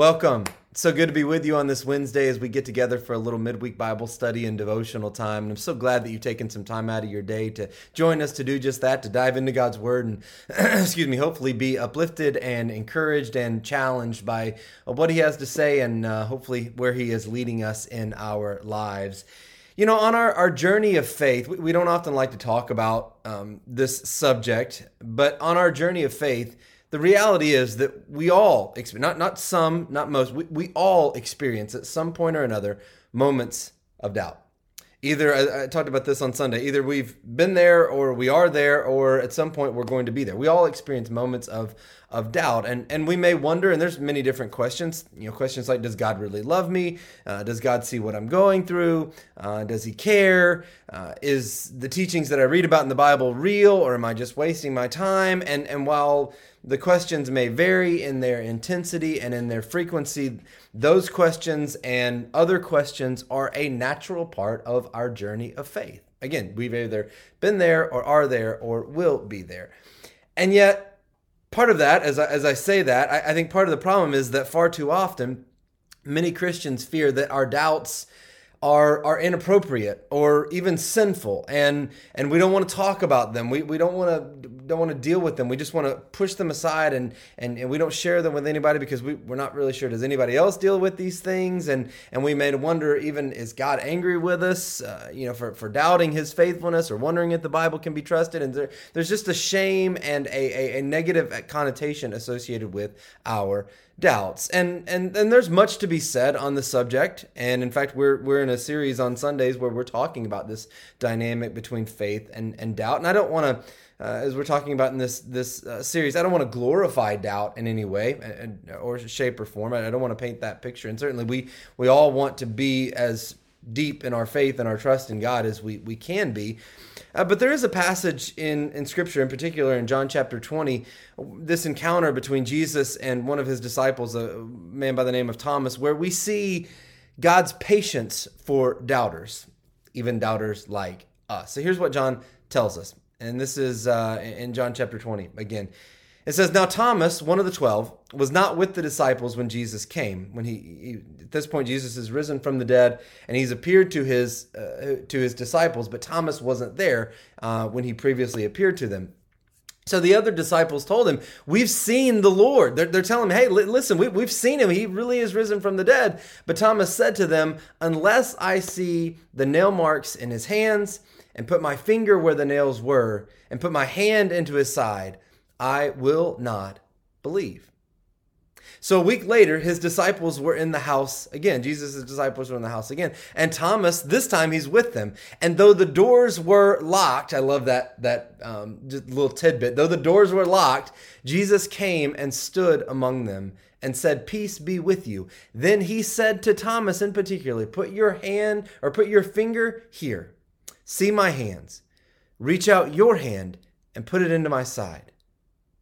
Welcome. So good to be with you on this Wednesday as we get together for a little midweek Bible study and devotional time. And I'm so glad that you've taken some time out of your day to join us to do just that, to dive into God's Word and, excuse me, hopefully be uplifted and encouraged and challenged by what He has to say and uh, hopefully where He is leading us in our lives. You know, on our, our journey of faith, we, we don't often like to talk about um, this subject, but on our journey of faith, the reality is that we all not not some not most we, we all experience at some point or another moments of doubt. Either I, I, talked about this on sunday either we've been there or we are there or at some point we're going to be there. We all experience moments of of doubt and and we may wonder and there's many different questions you know questions like does god really love me? Uh, does god see what i'm going through? Uh, does he care? Uh, is the teachings that i read about in the bible real or am i just wasting my time? And and while the questions may vary in their intensity and in their frequency. Those questions and other questions are a natural part of our journey of faith. Again, we've either been there or are there or will be there. And yet, part of that, as I, as I say that, I, I think part of the problem is that far too often, many Christians fear that our doubts are are inappropriate or even sinful. And and we don't want to talk about them. We, we don't want to don't want to deal with them. We just want to push them aside and and, and we don't share them with anybody because we, we're not really sure does anybody else deal with these things? And and we may wonder even is god angry with us uh, you know for, for doubting his faithfulness or wondering if the bible can be trusted? And there, there's just a shame and a, a, a negative connotation associated with our doubts. And and and there's much to be said on the subject. And in fact, we're we're in a series on Sundays where we're talking about this dynamic between faith and and doubt. And I don't want to uh, as we're talking about in this this uh, series, I don't want to glorify doubt in any way or shape or form. I don't want to paint that picture. And certainly, we we all want to be as deep in our faith and our trust in God as we we can be. Uh, but there is a passage in, in Scripture, in particular in John chapter 20, this encounter between Jesus and one of his disciples, a man by the name of Thomas, where we see God's patience for doubters, even doubters like us. So here's what John tells us. And this is uh, in John chapter 20 again. It says, Now Thomas, one of the twelve, was not with the disciples when Jesus came. When he, he at this point, Jesus is risen from the dead, and he's appeared to his uh, to his disciples, but Thomas wasn't there uh, when he previously appeared to them. So the other disciples told him, We've seen the Lord. They're, they're telling him, Hey, listen, we, we've seen him. He really is risen from the dead. But Thomas said to them, Unless I see the nail marks in his hands, and put my finger where the nails were, and put my hand into his side, I will not believe. So a week later, his disciples were in the house again. Jesus' disciples were in the house again. And Thomas, this time he's with them. And though the doors were locked, I love that, that um, little tidbit. Though the doors were locked, Jesus came and stood among them and said, Peace be with you. Then he said to Thomas in particular, Put your hand or put your finger here. See my hands. Reach out your hand and put it into my side.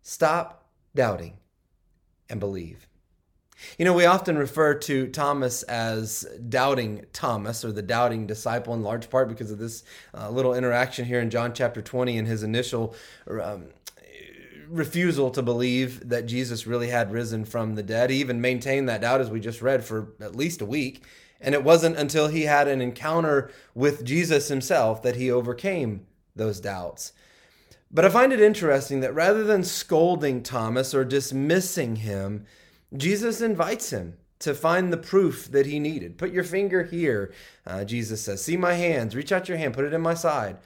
Stop doubting and believe. You know, we often refer to Thomas as doubting Thomas or the doubting disciple in large part because of this uh, little interaction here in John chapter 20 and his initial um, refusal to believe that Jesus really had risen from the dead. He even maintained that doubt, as we just read, for at least a week. And it wasn't until he had an encounter with Jesus himself that he overcame those doubts. But I find it interesting that rather than scolding Thomas or dismissing him, Jesus invites him to find the proof that he needed. Put your finger here, uh, Jesus says. See my hands. Reach out your hand. Put it in my side.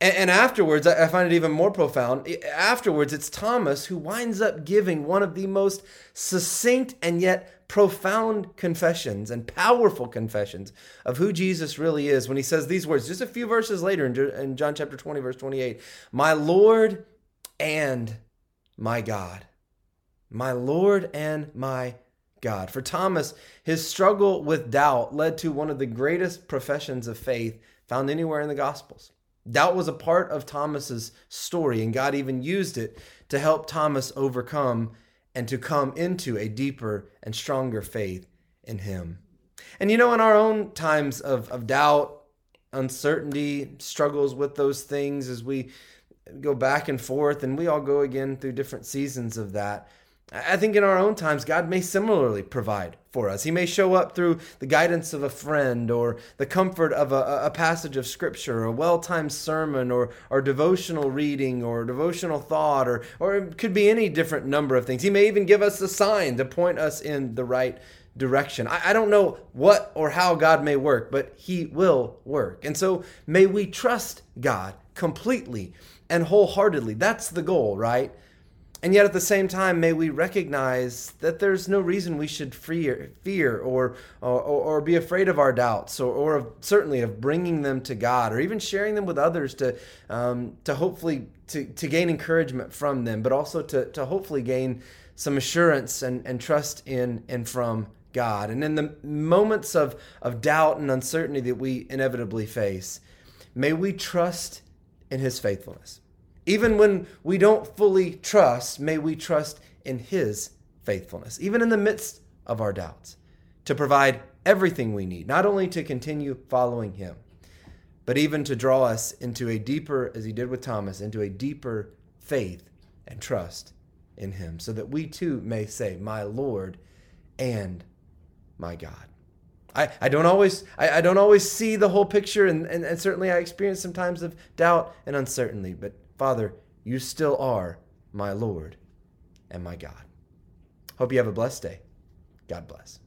And, and afterwards, I find it even more profound. Afterwards, it's Thomas who winds up giving one of the most succinct and yet profound confessions and powerful confessions of who Jesus really is when he says these words just a few verses later in John chapter 20, verse 28 My Lord and my God. My Lord and my God. For Thomas, his struggle with doubt led to one of the greatest professions of faith found anywhere in the Gospels. Doubt was a part of Thomas's story, and God even used it to help Thomas overcome and to come into a deeper and stronger faith in him. And you know, in our own times of, of doubt, uncertainty, struggles with those things as we go back and forth, and we all go again through different seasons of that. I think in our own times, God may similarly provide for us. He may show up through the guidance of a friend or the comfort of a, a passage of scripture, or a well timed sermon, or, or devotional reading, or devotional thought, or, or it could be any different number of things. He may even give us a sign to point us in the right direction. I, I don't know what or how God may work, but He will work. And so may we trust God completely and wholeheartedly. That's the goal, right? And yet at the same time, may we recognize that there's no reason we should fear, fear or, or, or be afraid of our doubts or, or of, certainly of bringing them to God or even sharing them with others to, um, to hopefully to, to gain encouragement from them, but also to, to hopefully gain some assurance and, and trust in and from God. And in the moments of, of doubt and uncertainty that we inevitably face, may we trust in His faithfulness. Even when we don't fully trust, may we trust in His faithfulness, even in the midst of our doubts, to provide everything we need, not only to continue following Him, but even to draw us into a deeper, as He did with Thomas, into a deeper faith and trust in Him, so that we too may say, My Lord and my God. I, I don't always I, I don't always see the whole picture and, and, and certainly I experience some times of doubt and uncertainty, but Father, you still are my Lord and my God. Hope you have a blessed day. God bless.